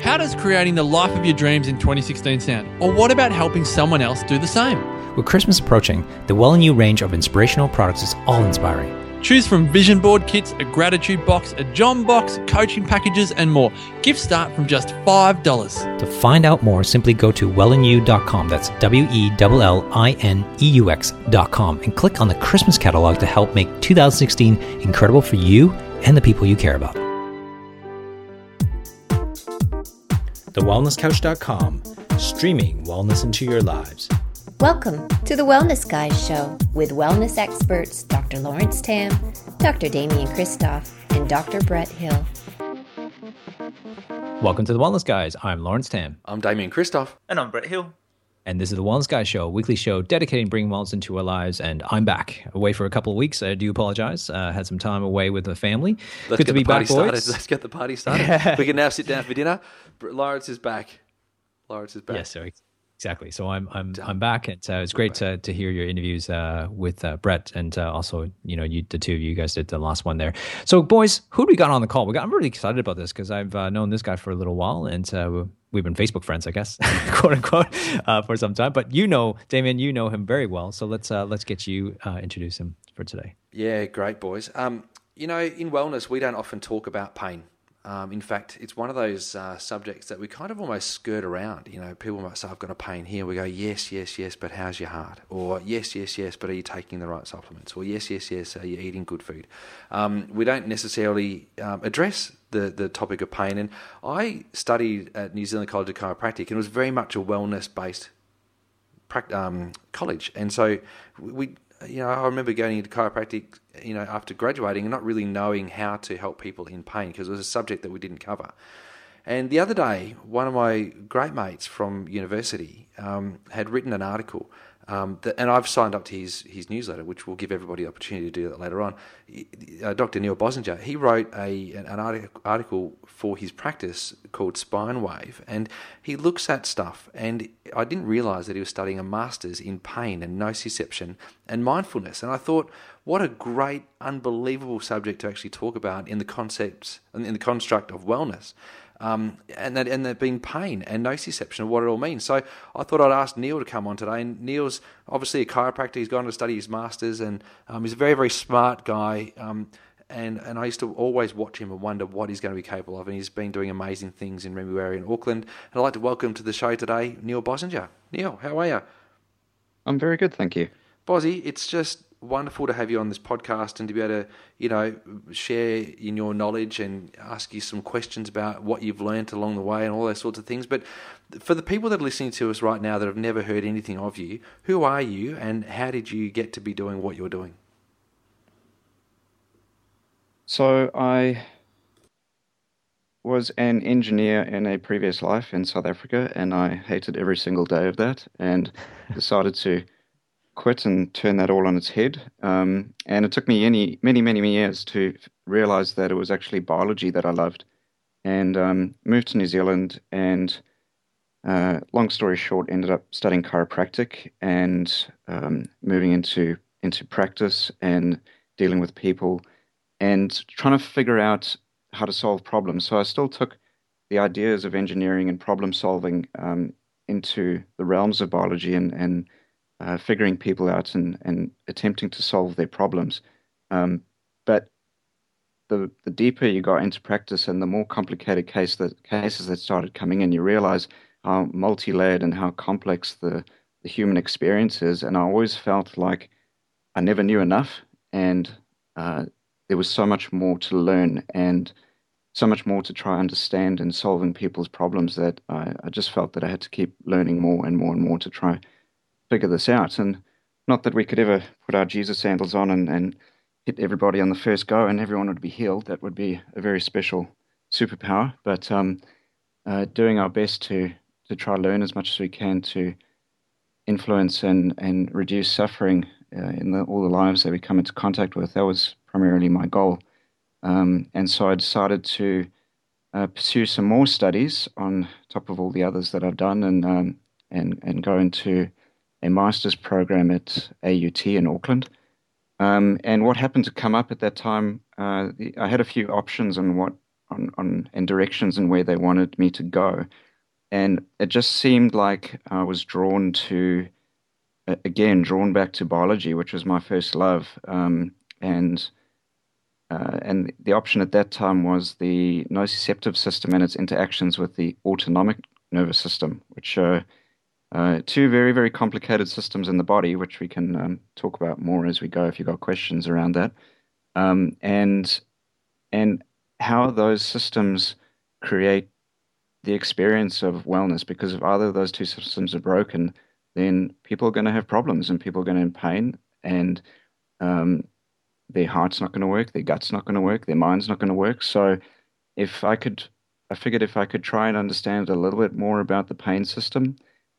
How does creating the life of your dreams in 2016 sound? Or what about helping someone else do the same? With Christmas approaching, the Well and You range of inspirational products is all inspiring. Choose from vision board kits, a gratitude box, a John box, coaching packages, and more. Gifts start from just $5. To find out more, simply go to wellandyou.com. That's W E L L I N E U X.com and click on the Christmas catalog to help make 2016 incredible for you and the people you care about. TheWellnessCouch.com, streaming wellness into your lives. Welcome to the Wellness Guys Show with wellness experts Dr. Lawrence Tam, Dr. Damian Kristof, and Dr. Brett Hill. Welcome to the Wellness Guys. I'm Lawrence Tam. I'm Damian Kristof. And I'm Brett Hill. And this is the Wellness Guys Show, a weekly show dedicating bringing wellness into our lives. And I'm back, away for a couple of weeks. I do apologize. Uh, had some time away with the family. Let's Good to be party back, started. boys. Let's get the party started. we can now sit down for dinner. Lawrence is back. Lawrence is back. Yes, exactly. So I'm I'm I'm back, and uh, it's great to to hear your interviews uh, with uh, Brett, and uh, also you know you the two of you guys did the last one there. So boys, who do we got on the call? We got. I'm really excited about this because I've uh, known this guy for a little while, and uh, we've been Facebook friends, I guess, quote unquote, uh, for some time. But you know, Damian, you know him very well. So let's uh, let's get you uh, introduce him for today. Yeah, great boys. Um, you know, in wellness, we don't often talk about pain. Um, in fact, it's one of those uh, subjects that we kind of almost skirt around. You know, people might say, I've got a pain here. We go, yes, yes, yes, but how's your heart? Or yes, yes, yes, but are you taking the right supplements? Or yes, yes, yes, are you eating good food? Um, we don't necessarily um, address the, the topic of pain. And I studied at New Zealand College of Chiropractic, and it was very much a wellness based um, college. And so we, you know, I remember going into chiropractic, you know, after graduating and not really knowing how to help people in pain because it was a subject that we didn't cover. And the other day, one of my great mates from university um, had written an article, um, that, and I've signed up to his his newsletter, which will give everybody the opportunity to do that later on. Uh, Dr. Neil Bossinger, he wrote a an article, article for his practice called Spine Wave, and he looks at stuff. And I didn't realise that he was studying a master's in pain and nociception and mindfulness. And I thought, what a great, unbelievable subject to actually talk about in the concepts and in the construct of wellness um, and that and that being pain and nociception of what it all means. So I thought I'd ask Neil to come on today. And Neil's obviously a chiropractor. He's gone to study his masters, and um, he's a very very smart guy. Um, and and I used to always watch him and wonder what he's going to be capable of. And he's been doing amazing things in Remuera in Auckland. And I'd like to welcome to the show today Neil Bossinger. Neil, how are you? I'm very good, thank you. Bozzy, it's just wonderful to have you on this podcast and to be able to, you know, share in your knowledge and ask you some questions about what you've learnt along the way and all those sorts of things. But for the people that are listening to us right now that have never heard anything of you, who are you and how did you get to be doing what you're doing? So I was an engineer in a previous life in South Africa, and I hated every single day of that, and decided to quit and turn that all on its head. Um, and it took me any, many, many, many years to realize that it was actually biology that I loved, and um, moved to New Zealand. And uh, long story short, ended up studying chiropractic and um, moving into into practice and dealing with people and trying to figure out how to solve problems. So I still took the ideas of engineering and problem solving um, into the realms of biology and, and uh, figuring people out and, and attempting to solve their problems. Um, but the the deeper you got into practice and the more complicated case that cases that started coming in, you realize how multi-layered and how complex the, the human experience is. And I always felt like I never knew enough, and uh, there was so much more to learn and so much more to try understand in solving people's problems that I, I, just felt that I had to keep learning more and more and more to try figure this out. And not that we could ever put our Jesus sandals on and, and hit everybody on the first go and everyone would be healed. That would be a very special superpower. But um, uh, doing our best to to try to learn as much as we can to influence and and reduce suffering uh, in the, all the lives that we come into contact with. That was primarily my goal. Um, and so I decided to uh, pursue some more studies on top of all the others that I've done and, um, and, and go into a master's program at AUT in Auckland. Um, and what happened to come up at that time, uh, the, I had a few options on what on, on and directions and where they wanted me to go. And it just seemed like I was drawn to, again, drawn back to biology, which was my first love. Um, and uh, and the option at that time was the nociceptive system and its interactions with the autonomic nervous system, which are uh, two very, very complicated systems in the body, which we can um, talk about more as we go if you've got questions around that. Um, and and how those systems create the experience of wellness because if either of those two systems are broken, then people are going to have problems and people are going to have pain and um, their heart's not going to work, their gut's not going to work, their mind's not going to work. So if I could, I figured if I could try and understand a little bit more about the pain system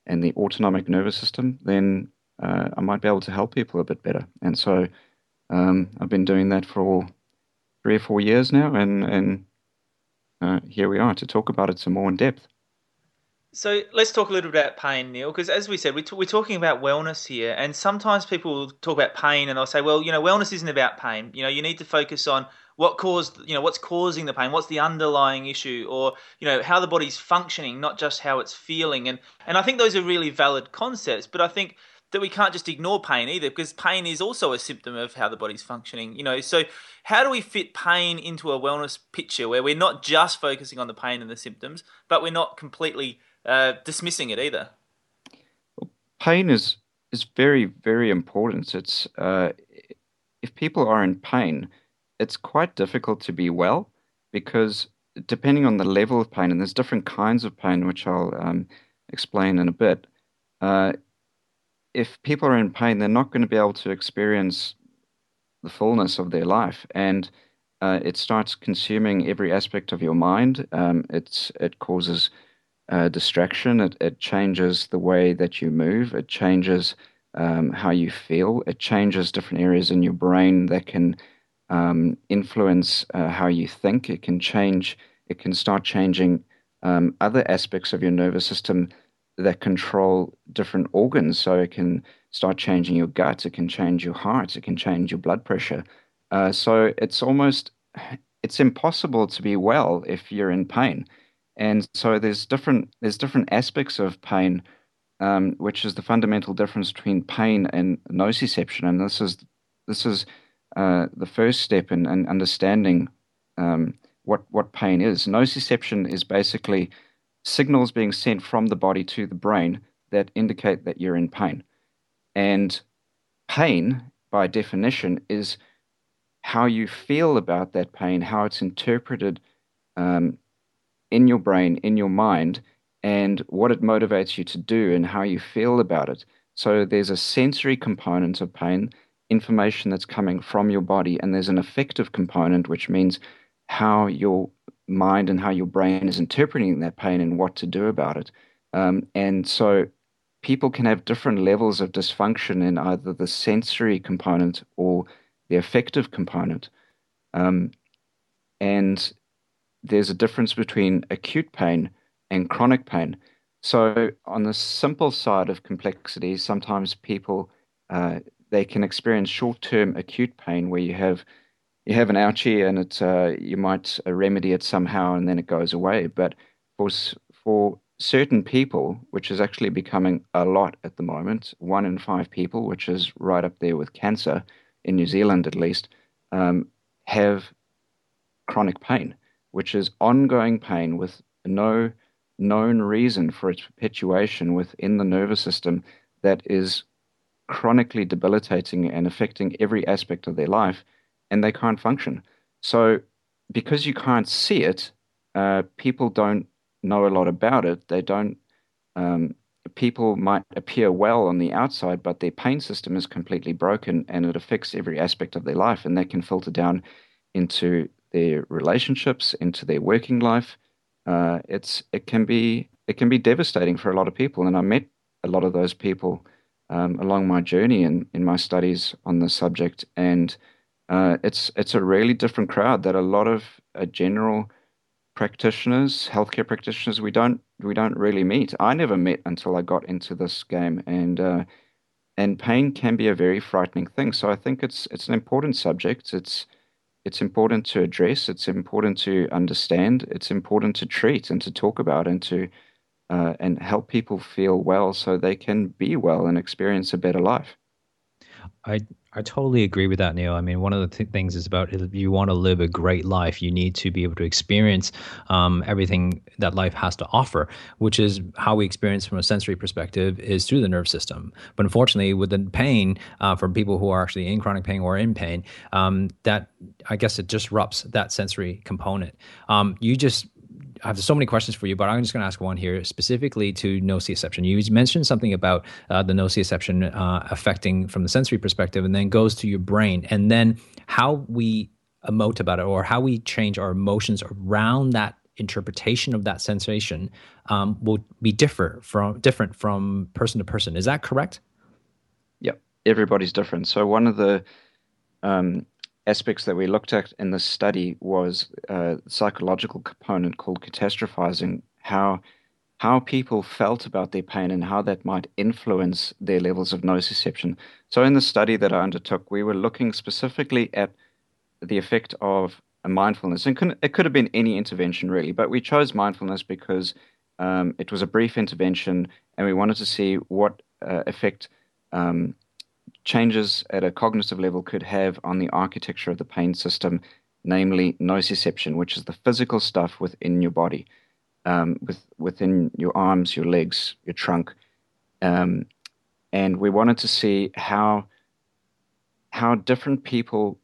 and the autonomic nervous system, then uh, I might be able to help people a bit better. And so um, I've been doing that for three or four years now, and and uh, here we are to talk about it some more in depth. So let's talk a little bit about pain, Neil, because as we said, we t- we're talking about wellness here, and sometimes people talk about pain, and they'll say, "Well, you know, wellness isn't about pain. You know, you need to focus on what caused, you know, what's causing the pain, what's the underlying issue, or you know, how the body's functioning, not just how it's feeling." And and I think those are really valid concepts, but I think that we can't just ignore pain either because pain is also a symptom of how the body's functioning you know. So how do we fit pain into a wellness picture where we're not just focusing on the pain and the symptoms but we're not completely uh, dismissing it either? Pain is is very very important. It's uh, if people are in pain it's quite difficult to be well because depending on the level of pain and there's different kinds of pain which i'll um, explain in a bit uh, if people are in pain, they're not going to be able to experience the fullness of their life, and uh, it starts consuming every aspect of your mind. Um, it's it causes uh, distraction. It, it changes the way that you move. It changes um, how you feel. It changes different areas in your brain that can um, influence uh, how you think. It can change. It can start changing um, other aspects of your nervous system that control different organs. So it can start changing your gut, it can change your heart, it can change your blood pressure. Uh, so it's almost it's impossible to be well if you're in pain. And so there's different there's different aspects of pain, um, which is the fundamental difference between pain and nociception. And this is this is uh, the first step in, in understanding um, what what pain is. Nociception is basically signals being sent from the body to the brain that indicate that you're in pain. And pain, by definition, is how you feel about that pain, how it's interpreted um, in your brain, in your mind, and what it motivates you to do and how you feel about it. So there's a sensory component of pain, information that's coming from your body, and there's an affective component, which means how your mind and how your brain is interpreting that pain and what to do about it. Um, and so people can have different levels of dysfunction in either the sensory component or the affective component. Um, and there's a difference between acute pain and chronic pain. So on the simple side of complexity, sometimes people uh, they can experience short-term acute pain where you have you have an ouchie and it uh, you might uh, remedy it somehow and then it goes away. But for for certain people, which is actually becoming a lot at the moment, one in five people, which is right up there with cancer in New Zealand at least, um, have chronic pain, which is ongoing pain with no known reason for its perpetuation within the nervous system that is chronically debilitating and affecting every aspect of their life and they can't function. So, because you can't see it, uh, people don't know a lot about it. They don't. Um, people might appear well on the outside, but their pain system is completely broken, and it affects every aspect of their life, and that can filter down into their relationships, into their working life. Uh, it's it can be it can be devastating for a lot of people, and I met a lot of those people um, along my journey in in my studies on the subject, and uh, it's it's a really different crowd that a lot of uh, general practitioners, healthcare practitioners, we don't we don't really meet. I never met until I got into this game, and uh, and pain can be a very frightening thing. So I think it's it's an important subject. It's it's important to address. It's important to understand. It's important to treat and to talk about and to uh, and help people feel well so they can be well and experience a better life. I I totally agree with that, Neil. I mean, one of the th- things is about if you want to live a great life, you need to be able to experience um, everything that life has to offer, which is how we experience from a sensory perspective is through the nerve system. But unfortunately, with the pain, uh, for people who are actually in chronic pain or in pain, um, that I guess it disrupts that sensory component. Um, you just I have so many questions for you, but I'm just going to ask one here specifically to nociception. You mentioned something about uh, the nociception uh, affecting from the sensory perspective, and then goes to your brain, and then how we emote about it or how we change our emotions around that interpretation of that sensation um, will be differ from different from person to person. Is that correct? Yep, everybody's different. So one of the um, aspects that we looked at in this study was a psychological component called catastrophizing, how how people felt about their pain and how that might influence their levels of nociception. So in the study that I undertook, we were looking specifically at the effect of mindfulness. And it could have been any intervention really, but we chose mindfulness because um, it was a brief intervention and we wanted to see what uh, effect um, changes at a cognitive level could have on the architecture of the pain system, namely nociception, which is the physical stuff within your body, um, with, within your arms, your legs, your trunk. Um, and we wanted to see how how different people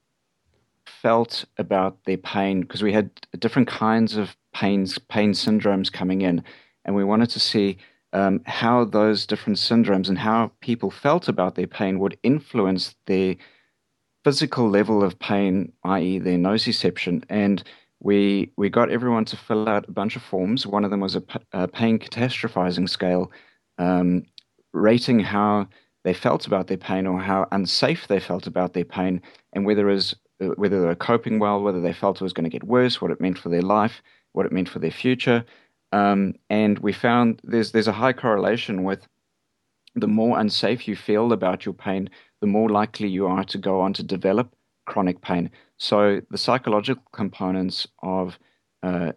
felt about their pain because we had different kinds of pains pain syndromes coming in and we wanted to see um, how those different syndromes and how people felt about their pain would influence their physical level of pain, i.e., their nociception. And we we got everyone to fill out a bunch of forms. One of them was a, a pain catastrophizing scale, um, rating how they felt about their pain or how unsafe they felt about their pain, and whether uh, whether they were coping well, whether they felt it was going to get worse, what it meant for their life, what it meant for their future. Um, and we found there's there's a high correlation with the more unsafe you feel about your pain, the more likely you are to go on to develop chronic pain. So the psychological components of uh,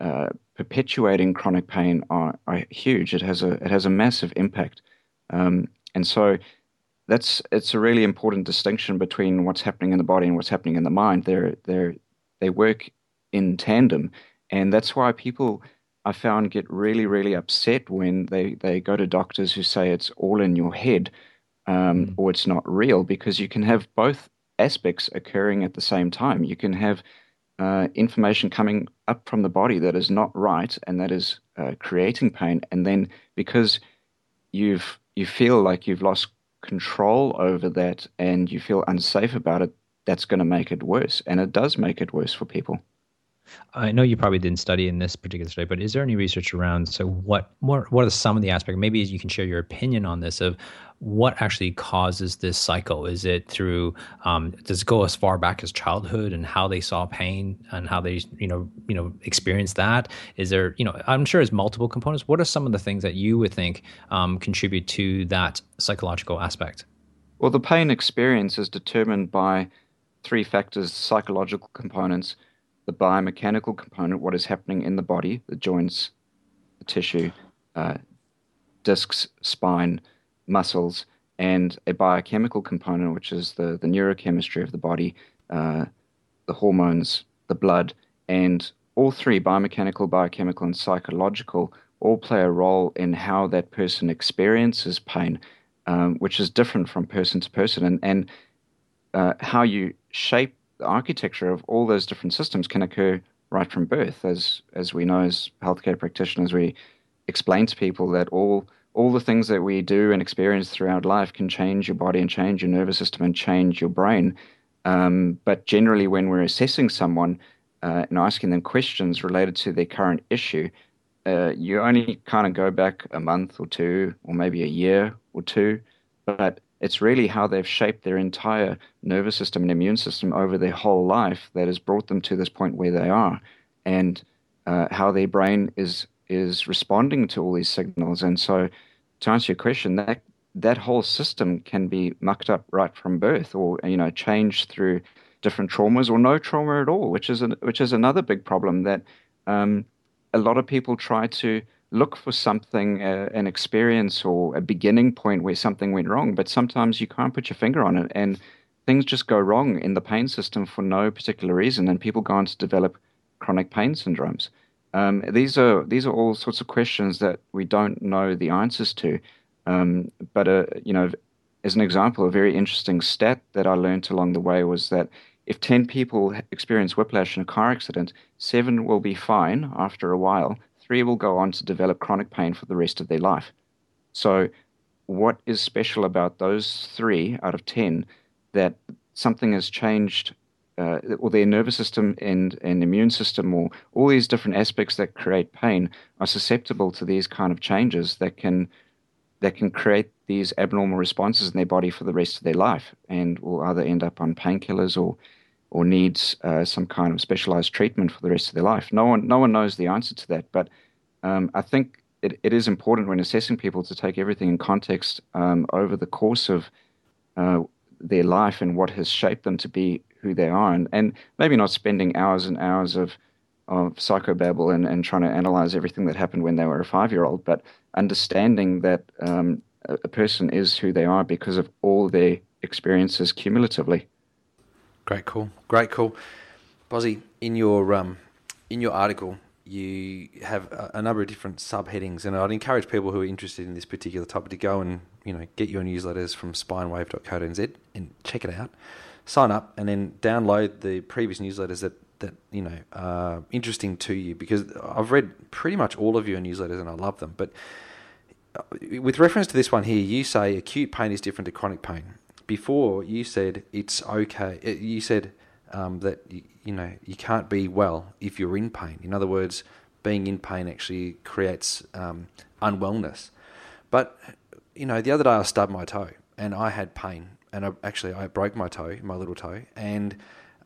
uh, perpetuating chronic pain are, are, huge. It has a it has a massive impact, um, and so that's it's a really important distinction between what's happening in the body and what's happening in the mind. They're they they work in tandem, and that's why people I found get really, really upset when they, they go to doctors who say it's all in your head um, mm. or it's not real because you can have both aspects occurring at the same time. You can have uh, information coming up from the body that is not right and that is uh, creating pain, and then because you've you feel like you've lost control over that and you feel unsafe about it, that's going to make it worse, and it does make it worse for people. I know you probably didn't study in this particular study, but is there any research around? So, what what what are some of the aspects? Maybe you can share your opinion on this of what actually causes this cycle. Is it through? Um, does it go as far back as childhood and how they saw pain and how they you know you know experienced that? Is there you know I'm sure there's multiple components. What are some of the things that you would think um, contribute to that psychological aspect? Well, the pain experience is determined by three factors: psychological components the biomechanical component, what is happening in the body, the joints, the tissue, uh, discs, spine, muscles, and a biochemical component, which is the, the neurochemistry of the body, uh, the hormones, the blood, and all three biomechanical, biochemical, and psychological all play a role in how that person experiences pain, um, which is different from person to person, and, and uh, how you shape the architecture of all those different systems can occur right from birth. As as we know as healthcare practitioners, we explain to people that all all the things that we do and experience throughout life can change your body and change your nervous system and change your brain. Um, but generally, when we're assessing someone uh, and asking them questions related to their current issue, uh, you only kind of go back a month or two, or maybe a year or two. But it's really how they've shaped their entire nervous system and immune system over their whole life that has brought them to this point where they are, and uh, how their brain is is responding to all these signals. And so, to answer your question, that that whole system can be mucked up right from birth, or you know, changed through different traumas or no trauma at all, which is a, which is another big problem that um, a lot of people try to look for something, uh, an experience or a beginning point where something went wrong, but sometimes you can't put your finger on it, and things just go wrong in the pain system for no particular reason, and people go on to develop chronic pain syndromes. Um, these are these are all sorts of questions that we don't know the answers to. Um, but uh, you know, as an example, a very interesting stat that I learned along the way was that if 10 people experience whiplash in a car accident, seven will be fine after a while, three will go on to develop chronic pain for the rest of their life. So, what is special about those three out of 10 that something has changed, uh, or their nervous system and, and immune system, or all these different aspects that create pain are susceptible to these kind of changes that can that can create these abnormal responses in their body for the rest of their life and will either end up on painkillers or or needs uh, some kind of specialized treatment for the rest of their life. No one no one knows the answer to that, but um, I think it, it is important when assessing people to take everything in context um, over the course of uh, their life and what has shaped them to be who they are, and, and maybe not spending hours and hours of of psychobabble and, and trying to analyze everything that happened when they were a five year old, but understanding that um, a, a person is who they are because of all their experiences cumulatively. Great call. Great call. Bozzy, in your um, in your article, you have a, a, number of different subheadings, and I'd encourage people who are interested in this particular topic to go and you know get your newsletters from spinewave.co.nz and check it out. Sign up and then download the previous newsletters that that you know are interesting to you because I've read pretty much all of your newsletters and I love them. But uh, with reference to this one here, you say acute pain is different to chronic pain. Before you said it's okay. Uh, you said um, that you, you know you can't be well if you're in pain. In other words, being in pain actually creates um, unwellness. But you know, the other day I stubbed my toe and I had pain, and I, actually I broke my toe, my little toe, and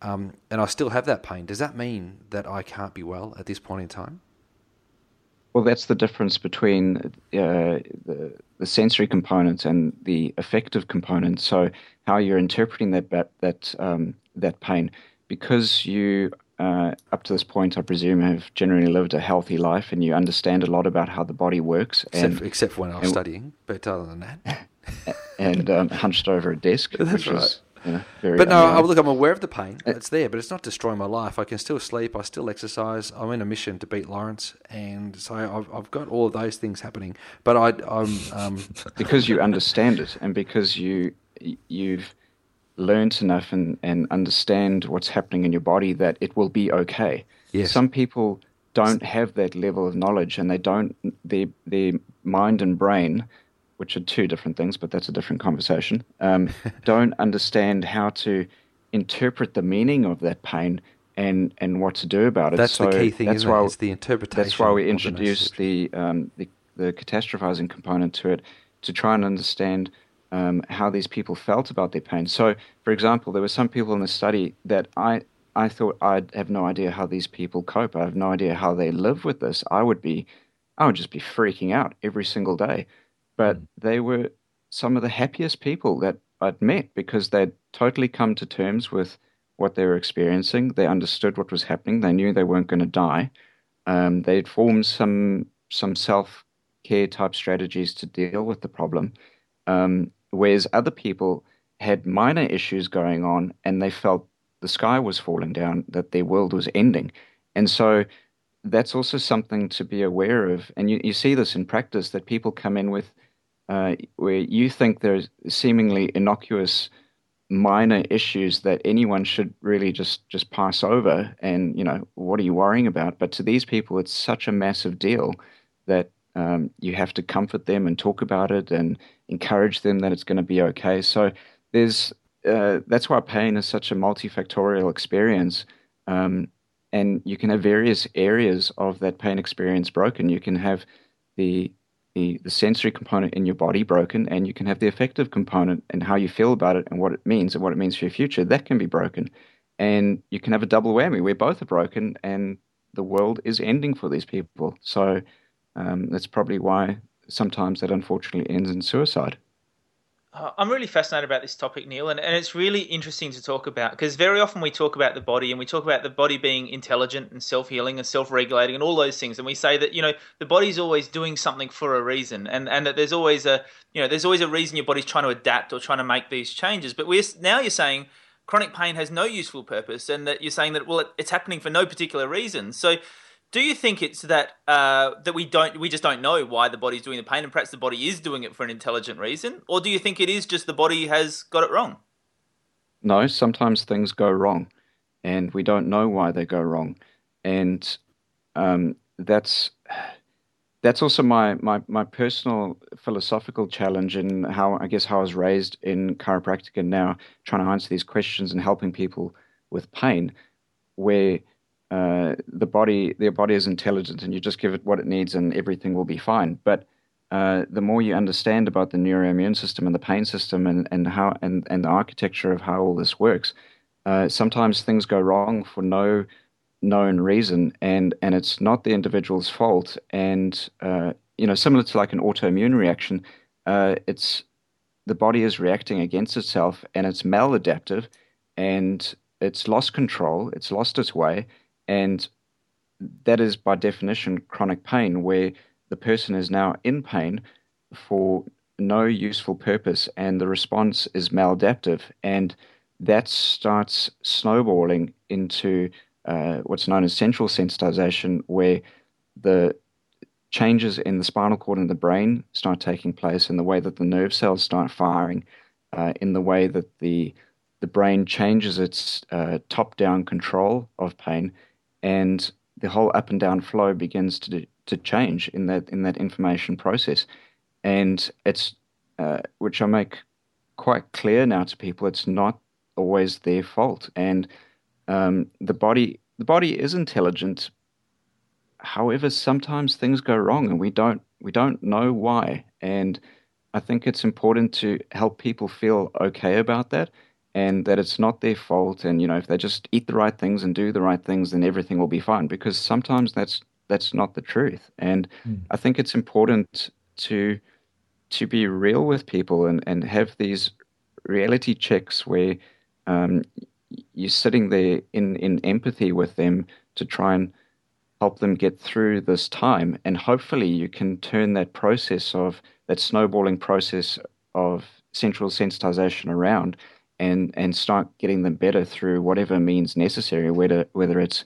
um, and I still have that pain. Does that mean that I can't be well at this point in time? Well, that's the difference between uh, the, the sensory component and the affective component. So, how you're interpreting that that um, that pain, because you uh, up to this point, I presume, have generally lived a healthy life, and you understand a lot about how the body works. Except, and, for, except for when I was and, studying, but other than that, and um, hunched over a desk, That's which right. is you know, very but no, I, look, I'm aware of the pain. It's there, but it's not destroying my life. I can still sleep. I still exercise. I'm in a mission to beat Lawrence, and so I've, I've got all of those things happening. But I, am um... because you understand it, and because you you've learned enough and, and understand what's happening in your body that it will be okay. Yes. Some people don't have that level of knowledge, and they don't their their mind and brain which are two different things, but that's a different conversation, um, don't understand how to interpret the meaning of that pain and, and what to do about it. That's so the key thing, that's why, it? It's the interpretation. That's why we introduced the, um, the, the catastrophizing component to it to try and understand um, how these people felt about their pain. So, for example, there were some people in the study that I, I thought I'd have no idea how these people cope. I have no idea how they live with this. I would be, I would just be freaking out every single day but mm. they were some of the happiest people that I'd met because they'd totally come to terms with what they were experiencing. They understood what was happening. They knew they weren't going to die. Um, they'd formed some some self care type strategies to deal with the problem, um, whereas other people had minor issues going on and they felt the sky was falling down, that their world was ending, and so that's also something to be aware of. And you, you see this in practice that people come in with uh, where you think there's seemingly innocuous minor issues that anyone should really just just pass over and you know what are you worrying about? But to these people it's such a massive deal that um, you have to comfort them and talk about it and encourage them that it's going to be okay. So there's uh, that's why pain is such a multifactorial experience um, and you can have various areas of that pain experience broken. You can have the the, the sensory component in your body broken, and you can have the affective component and how you feel about it and what it means and what it means for your future. That can be broken. And you can have a double whammy where both are broken and the world is ending for these people. So um, that's probably why sometimes that unfortunately ends in suicide. Uh, I'm really fascinated about this topic, Neil, and, and it's really interesting to talk about because very often we talk about the body and we talk about the body being intelligent and self healing and self regulating and all those things. And we say that, you know, the body's always doing something for a reason and, and that there's always a, you know, there's always a reason your body's trying to adapt or trying to make these changes. But we're, now you're saying chronic pain has no useful purpose and that you're saying that, well, it, it's happening for no particular reason. So, do you think it's that uh, that we don't we just don't know why the body's doing the pain, and perhaps the body is doing it for an intelligent reason, or do you think it is just the body has got it wrong? No, sometimes things go wrong, and we don't know why they go wrong, and um, that's that's also my, my my personal philosophical challenge in how I guess how I was raised in chiropractic, and now trying to answer these questions and helping people with pain, where uh, the body, their body is intelligent, and you just give it what it needs, and everything will be fine. But uh, the more you understand about the neuroimmune system and the pain system, and, and how and, and the architecture of how all this works, uh, sometimes things go wrong for no known reason, and and it's not the individual's fault. And uh, you know, similar to like an autoimmune reaction, uh, it's the body is reacting against itself, and it's maladaptive, and it's lost control, it's lost its way, and that is by definition chronic pain, where the person is now in pain for no useful purpose and the response is maladaptive. And that starts snowballing into uh, what's known as central sensitization, where the changes in the spinal cord and the brain start taking place, in the way that the nerve cells start firing, uh, in the way that the the brain changes its uh, top-down control of pain, and the whole up and down flow begins to to change in that in that information process, and it's uh, which I make quite clear now to people. It's not always their fault, and um, the body the body is intelligent. However, sometimes things go wrong, and we don't we don't know why. And I think it's important to help people feel okay about that and that it's not their fault and you know if they just eat the right things and do the right things then everything will be fine because sometimes that's that's not the truth and mm. i think it's important to to be real with people and and have these reality checks where um, you're sitting there in in empathy with them to try and help them get through this time and hopefully you can turn that process of that snowballing process of central sensitization around and and start getting them better through whatever means necessary, whether whether it's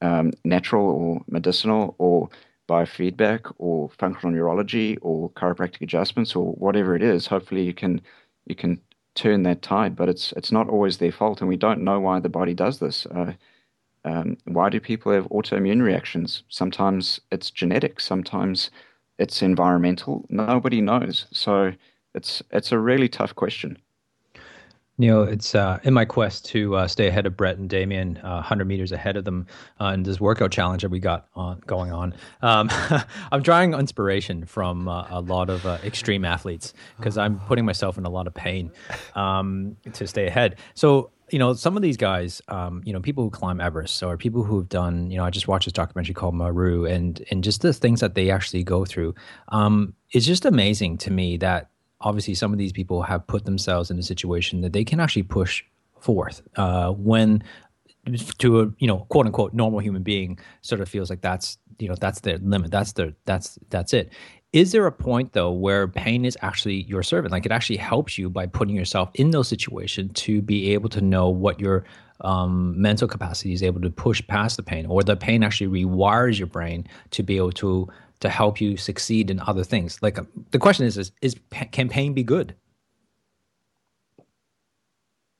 um, natural or medicinal or biofeedback or functional neurology or chiropractic adjustments or whatever it is. Hopefully, you can you can turn that tide, but it's it's not always their fault, and we don't know why the body does this. Uh, um, why do people have autoimmune reactions? Sometimes it's genetic, sometimes it's environmental. Nobody knows. So it's it's a really tough question. Neil, it's uh, in my quest to uh, stay ahead of Brett and Damian, uh, 100 meters ahead of them uh, in this workout challenge that we got on, going on. Um, I'm drawing inspiration from uh, a lot of uh, extreme athletes because I'm putting myself in a lot of pain um, to stay ahead. So, you know, some of these guys, um, you know, people who climb Everest, or people who have done, you know, I just watched this documentary called Meru and and just the things that they actually go through. Um, it's just amazing to me that obviously some of these people have put themselves in a situation that they can actually push forth uh, when to a you know quote unquote normal human being sort of feels like that's you know that's their limit that's their that's that's it. Is there a point though where pain is actually your servant? Like it actually helps you by putting yourself in those situations to be able to know what your um, mental capacity is able to push past the pain or the pain actually rewires your brain to be able to to help you succeed in other things. Like um, the question is, is, is can pain be good?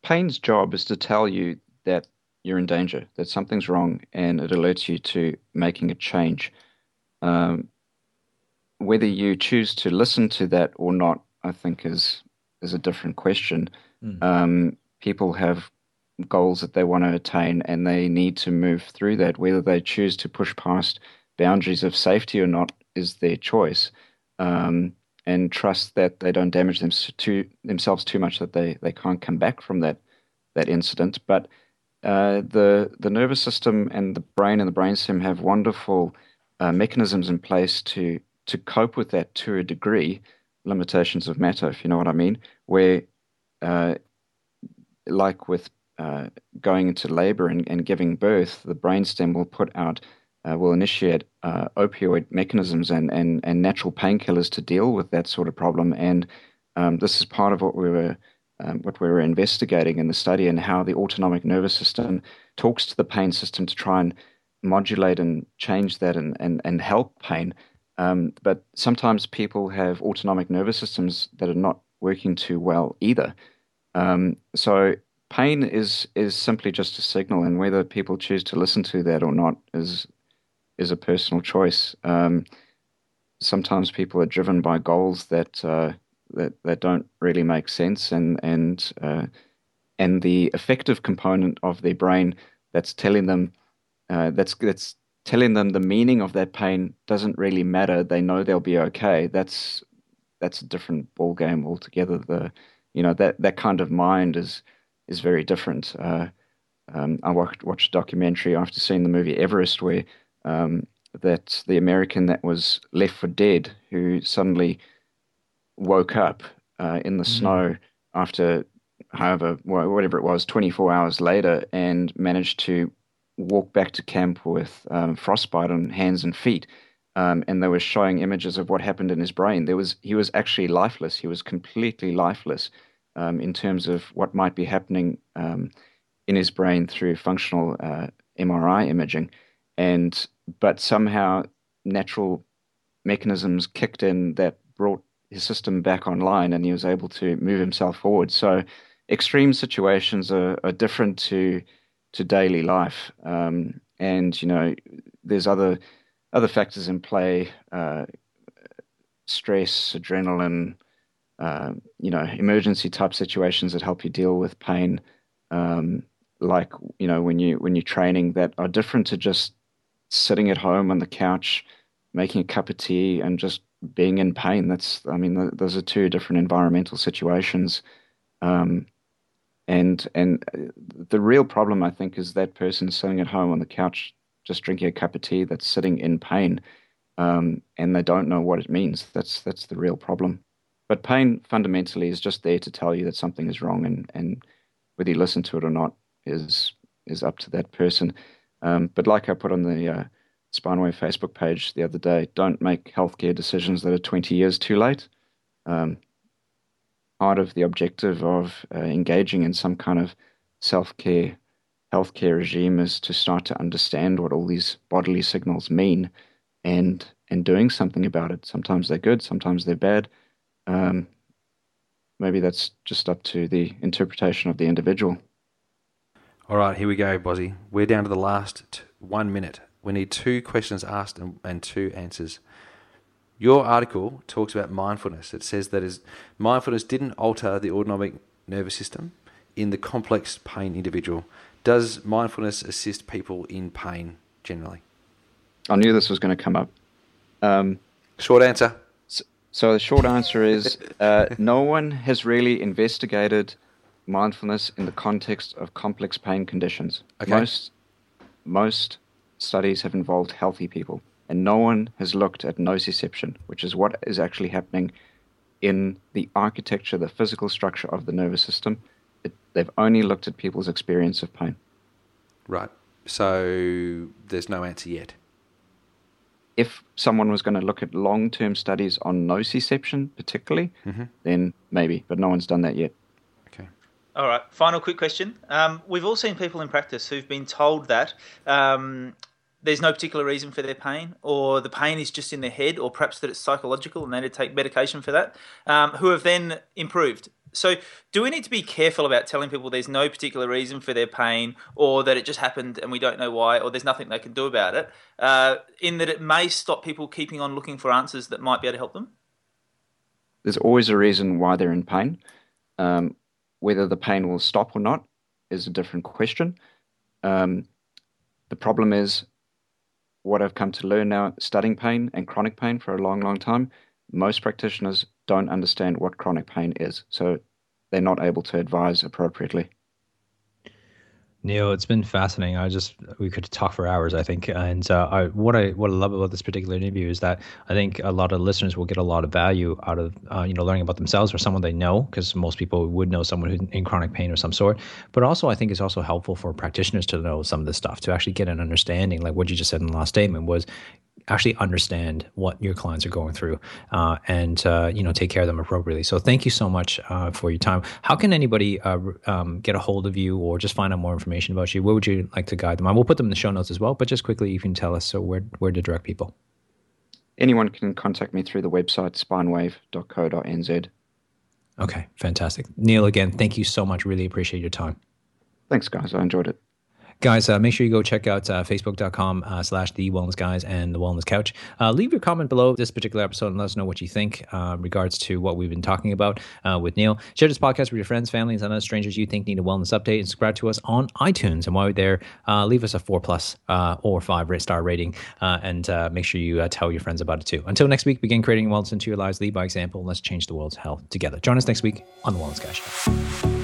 Pain's job is to tell you that you're in danger, that something's wrong, and it alerts you to making a change. Um, whether you choose to listen to that or not, I think is is a different question. Mm. Um, people have goals that they want to attain, and they need to move through that. Whether they choose to push past boundaries of safety or not is their choice, um, and trust that they don't damage them themselves too much that they, they can't come back from that that incident. But uh, the the nervous system and the brain and the brainstem have wonderful uh, mechanisms in place to to cope with that to a degree. limitations of matter, if you know what I mean, where, uh, like with uh, going into labor and, and, giving birth, the brainstem will put out, uh, will initiate uh, opioid mechanisms and, and, and natural painkillers to deal with that sort of problem. And um, this is part of what we were um, what we were investigating in the study and how the autonomic nervous system talks to the pain system to try and modulate and change that and, and, and help pain. Um, but sometimes people have autonomic nervous systems that are not working too well either. Um, so pain is is simply just a signal, and whether people choose to listen to that or not is is a personal choice. Um, sometimes people are driven by goals that uh, that that don't really make sense, and and uh, and the affective component of their brain that's telling them uh, that's that's telling them the meaning of that pain doesn't really matter. They know they'll be okay. That's that's a different ball game altogether. The you know that that kind of mind is is very different. Uh, um, I watched, watched a documentary after seeing the movie Everest where um, that the American that was left for dead who suddenly woke up uh, in the mm-hmm. snow after however whatever it was 24 hours later and managed to walk back to camp with um, frostbite on hands and feet. Um, and they were showing images of what happened in his brain. There was he was actually lifeless. He was completely lifeless um, in terms of what might be happening um, in his brain through functional uh, MRI imaging. And but somehow natural mechanisms kicked in that brought his system back online, and he was able to move himself forward. So extreme situations are, are different to to daily life. Um, and you know, there's other other factors in play: uh, stress, adrenaline, uh, you know, emergency type situations that help you deal with pain. Um, like you know, when you when you're training, that are different to just sitting at home on the couch, making a cup of tea, and just being in pain. That's I mean, those are two different environmental situations. Um, and and uh, the real problem, I think, is that person sitting at home on the couch, just drinking a cup of tea, that's sitting in pain, um, and they don't know what it means. That's that's the real problem. But pain fundamentally is just there to tell you that something is wrong, and and whether you listen to it or not is is up to that person. Um, but like I put on the uh, Spinewave Facebook page the other day, don't make healthcare decisions that are 20 years too late. Um, part of the objective of uh, engaging in some kind of self care, healthcare regime is to start to understand what all these bodily signals mean and and doing something about it. Sometimes they're good, sometimes they're bad. Um, maybe that's just up to the interpretation of the individual. All right, here we go, Bozzy. We're down to the last t- one minute. We need two questions asked and, and two answers. Your article talks about mindfulness. It says that is mindfulness didn't alter the autonomic nervous system in the complex pain individual. Does mindfulness assist people in pain generally? I knew this was going to come up. Um, short answer. So, so the short answer is uh, no one has really investigated mindfulness in the context of complex pain conditions. Okay. Most most studies have involved healthy people and no one has looked at nociception, which is what is actually happening in the architecture, the physical structure of the nervous system. It, they've only looked at people's experience of pain. Right. So there's no answer yet. If someone was going to look at long term studies on nociception, particularly, mm-hmm. then maybe, but no one's done that yet. All right. Final quick question. Um, we've all seen people in practice who've been told that um, there's no particular reason for their pain, or the pain is just in their head, or perhaps that it's psychological and they need to take medication for that, um, who have then improved. So, do we need to be careful about telling people there's no particular reason for their pain, or that it just happened and we don't know why, or there's nothing they can do about it, uh, in that it may stop people keeping on looking for answers that might be able to help them? There's always a reason why they're in pain. Um, whether the pain will stop or not is a different question. Um, the problem is what I've come to learn now, studying pain and chronic pain for a long, long time, most practitioners don't understand what chronic pain is. So they're not able to advise appropriately. Neil, it's been fascinating. I just we could talk for hours, I think. And uh, I, what I what I love about this particular interview is that I think a lot of listeners will get a lot of value out of uh, you know learning about themselves or someone they know, because most people would know someone who's in chronic pain of some sort. But also, I think it's also helpful for practitioners to know some of this stuff to actually get an understanding. Like what you just said in the last statement was actually understand what your clients are going through uh, and uh, you know take care of them appropriately. So thank you so much uh, for your time. How can anybody uh, um, get a hold of you or just find out more information about you? Where would you like to guide them? I will put them in the show notes as well, but just quickly you can tell us so where where to direct people. Anyone can contact me through the website spinewave.co.nz. Okay, fantastic. Neil, again, thank you so much. Really appreciate your time. Thanks, guys. I enjoyed it. Guys, uh, make sure you go check out uh, facebook.com uh, slash the wellness guys and the wellness couch. Uh, leave your comment below this particular episode and let us know what you think uh, regards to what we've been talking about uh, with Neil. Share this podcast with your friends, families, and other strangers you think need a wellness update and subscribe to us on iTunes. And while you're there, leave us a four plus or five star rating and make sure you tell your friends about it too. Until next week, begin creating wellness into your lives. Lead by example. Let's change the world's health together. Join us next week on the Wellness Guy Show.